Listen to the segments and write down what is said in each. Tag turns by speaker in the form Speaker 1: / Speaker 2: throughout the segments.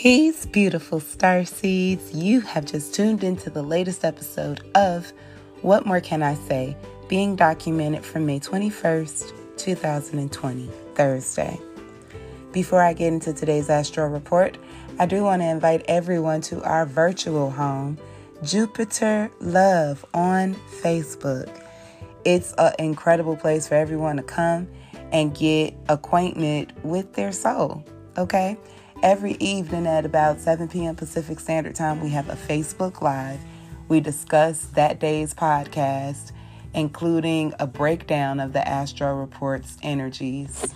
Speaker 1: Peace, beautiful star seeds. You have just tuned into the latest episode of What More Can I Say? being documented from May 21st, 2020, Thursday. Before I get into today's astro report, I do want to invite everyone to our virtual home, Jupiter Love, on Facebook. It's an incredible place for everyone to come and get acquainted with their soul, okay? Every evening at about 7 p.m. Pacific Standard Time, we have a Facebook Live. We discuss that day's podcast, including a breakdown of the Astro Report's energies,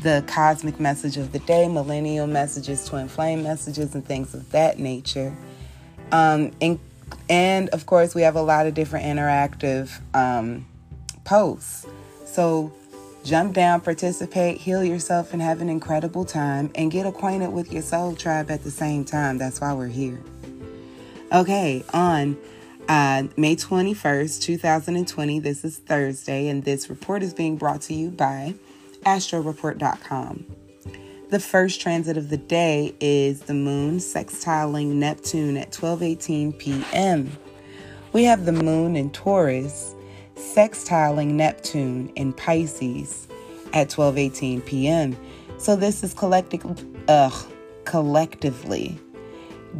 Speaker 1: the cosmic message of the day, millennial messages, twin flame messages, and things of that nature. Um, and, and of course, we have a lot of different interactive um, posts. So Jump down, participate, heal yourself, and have an incredible time, and get acquainted with your soul tribe at the same time. That's why we're here. Okay, on uh, May 21st, 2020, this is Thursday, and this report is being brought to you by astroreport.com. The first transit of the day is the moon sextiling Neptune at 12:18 p.m. We have the moon in Taurus sextiling Neptune in Pisces at 12:18 p.m. So this is collective, collectively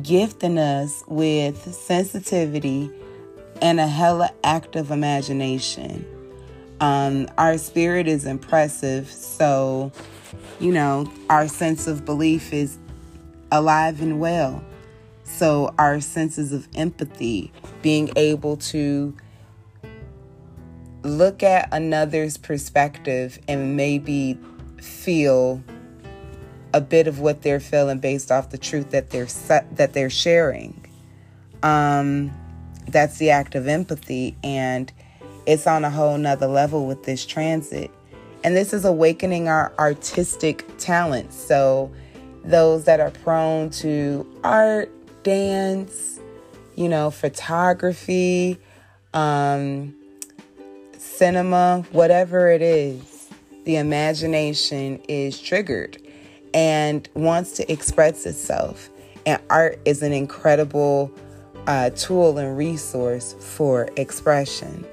Speaker 1: gifting us with sensitivity and a hella active imagination. Um, our spirit is impressive, so you know our sense of belief is alive and well. So our senses of empathy, being able to look at another's perspective and maybe feel a bit of what they're feeling based off the truth that they're that they're sharing. Um, that's the act of empathy, and it's on a whole nother level with this transit. And this is awakening our artistic talents. So, those that are prone to art, dance, you know, photography, um, cinema, whatever it is, the imagination is triggered and wants to express itself. And art is an incredible uh, tool and resource for expression.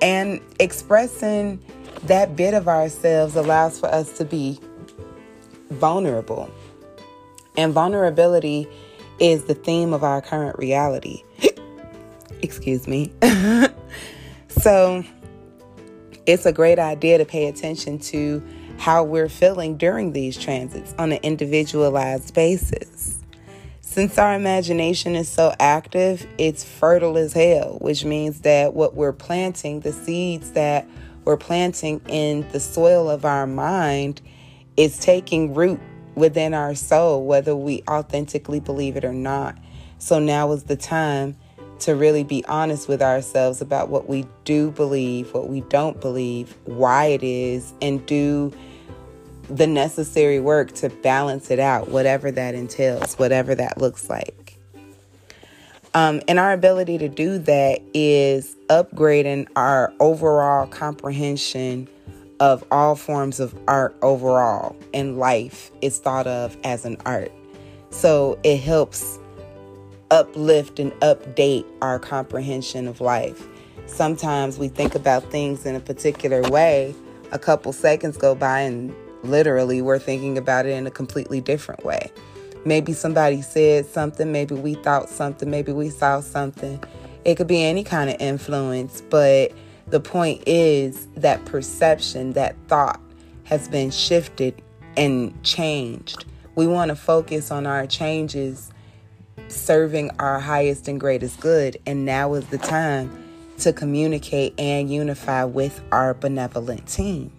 Speaker 1: And expressing that bit of ourselves allows for us to be vulnerable. And vulnerability is the theme of our current reality. Excuse me. So it's a great idea to pay attention to how we're feeling during these transits on an individualized basis. Since our imagination is so active, it's fertile as hell, which means that what we're planting, the seeds that we're planting in the soil of our mind, is taking root within our soul, whether we authentically believe it or not. So now is the time to really be honest with ourselves about what we do believe, what we don't believe, why it is, and do the necessary work to balance it out, whatever that entails, whatever that looks like. Um, and our ability to do that is upgrading our overall comprehension of all forms of art overall in life is thought of as an art. So it helps uplift and update our comprehension of life. Sometimes we think about things in a particular way, a couple seconds go by, and literally we're thinking about it in a completely different way. Maybe somebody said something, maybe we thought something, maybe we saw something. It could be any kind of influence, but the point is that perception, that thought has been shifted and changed. We want to focus on our changes serving our highest and greatest good. And now is the time to communicate and unify with our benevolent team.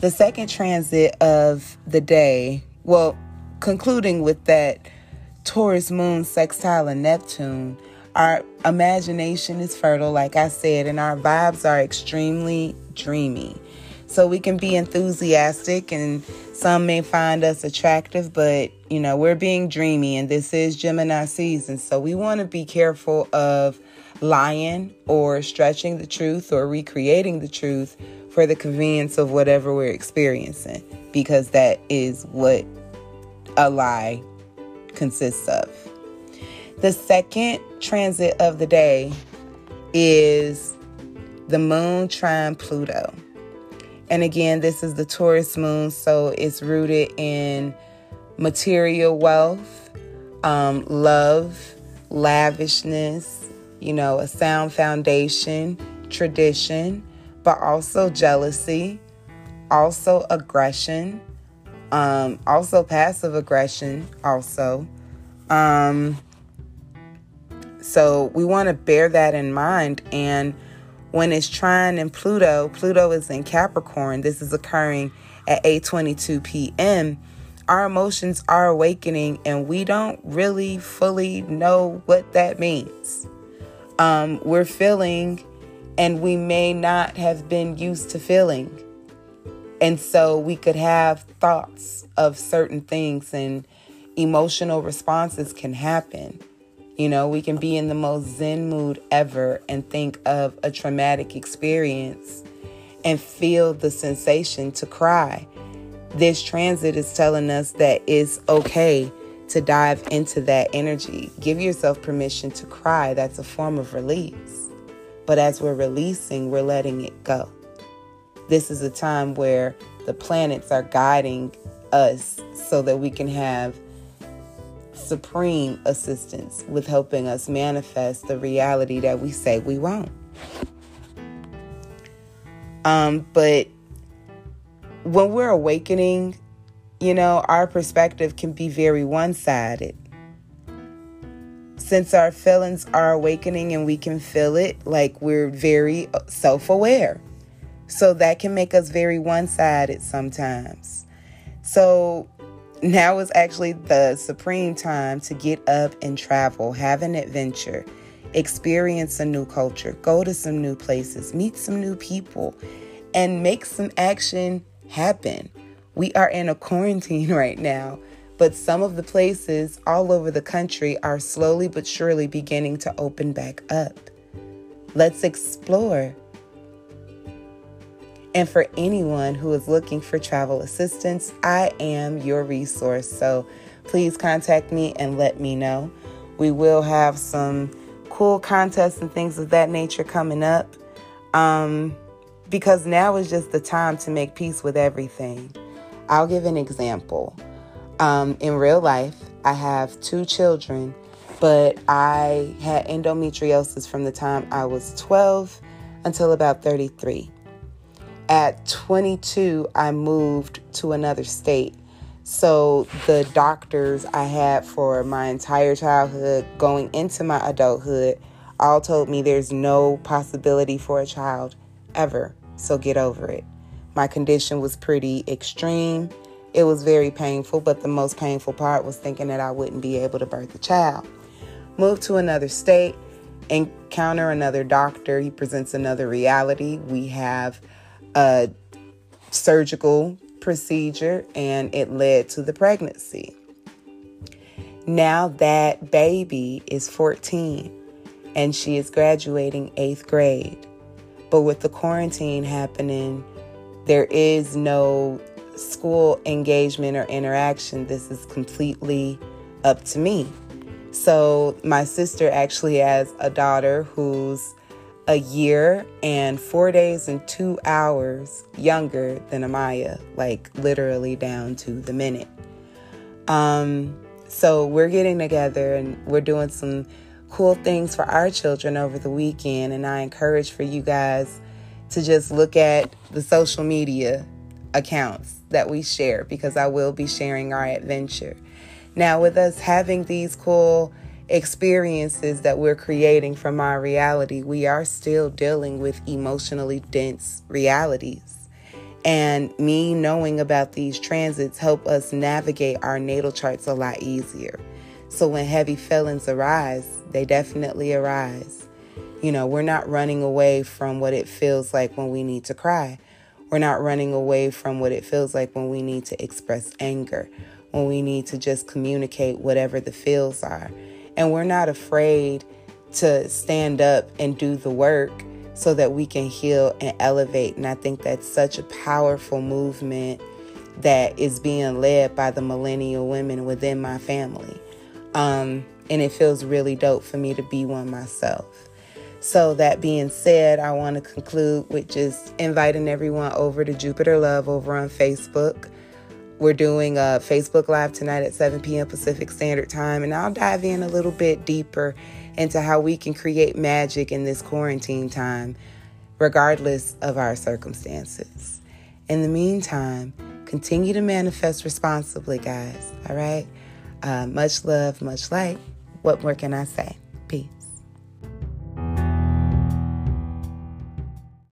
Speaker 1: The second transit of the day, well, concluding with that Taurus moon sextile and Neptune, our imagination is fertile, like I said, and our vibes are extremely dreamy. So we can be enthusiastic and some may find us attractive, but you know, we're being dreamy and this is Gemini season. So we want to be careful of lying or stretching the truth or recreating the truth for the convenience of whatever we're experiencing because that is what a lie consists of. The second transit of the day is the moon trine Pluto. And again, this is the Taurus moon, so it's rooted in material wealth, um, love, lavishness, you know, a sound foundation, tradition, but also jealousy, also aggression, um, also passive aggression, also. Um, so we want to bear that in mind. And when it's trine in Pluto, Pluto is in Capricorn. This is occurring at 8:22 p.m. Our emotions are awakening, and we don't really fully know what that means. Um, we're feeling, and we may not have been used to feeling. And so we could have thoughts of certain things, and emotional responses can happen. You know, we can be in the most zen mood ever and think of a traumatic experience and feel the sensation to cry. This transit is telling us that it's okay to dive into that energy. Give yourself permission to cry. That's a form of release. But as we're releasing, we're letting it go. This is a time where the planets are guiding us so that we can have supreme assistance with helping us manifest the reality that we say we want. Um, but when we're awakening, you know, our perspective can be very one sided. Since our feelings are awakening and we can feel it, like we're very self aware. So that can make us very one sided sometimes. So now is actually the supreme time to get up and travel, have an adventure, experience a new culture, go to some new places, meet some new people, and make some action happen. We are in a quarantine right now, but some of the places all over the country are slowly but surely beginning to open back up. Let's explore. And for anyone who is looking for travel assistance, I am your resource. So please contact me and let me know. We will have some cool contests and things of that nature coming up. Um, because now is just the time to make peace with everything. I'll give an example. Um, in real life, I have two children, but I had endometriosis from the time I was 12 until about 33. At 22, I moved to another state. So the doctors I had for my entire childhood going into my adulthood all told me there's no possibility for a child ever. So get over it. My condition was pretty extreme. It was very painful, but the most painful part was thinking that I wouldn't be able to birth a child. Move to another state, encounter another doctor. He presents another reality. We have a surgical procedure and it led to the pregnancy. Now that baby is 14 and she is graduating eighth grade. But with the quarantine happening, there is no school engagement or interaction. This is completely up to me. So, my sister actually has a daughter who's a year and four days and two hours younger than Amaya, like literally down to the minute. Um, so we're getting together and we're doing some cool things for our children over the weekend. And I encourage for you guys to just look at the social media accounts that we share because I will be sharing our adventure. Now, with us having these cool experiences that we're creating from our reality, we are still dealing with emotionally dense realities. And me knowing about these transits help us navigate our natal charts a lot easier. So when heavy feelings arise, they definitely arise. You know, we're not running away from what it feels like when we need to cry. We're not running away from what it feels like when we need to express anger, when we need to just communicate whatever the feels are. And we're not afraid to stand up and do the work so that we can heal and elevate. And I think that's such a powerful movement that is being led by the millennial women within my family. Um, and it feels really dope for me to be one myself. So, that being said, I want to conclude with just inviting everyone over to Jupiter Love over on Facebook. We're doing a Facebook Live tonight at 7 p.m. Pacific Standard Time, and I'll dive in a little bit deeper into how we can create magic in this quarantine time, regardless of our circumstances. In the meantime, continue to manifest responsibly, guys. All right? Uh, much love, much light. What more can I say?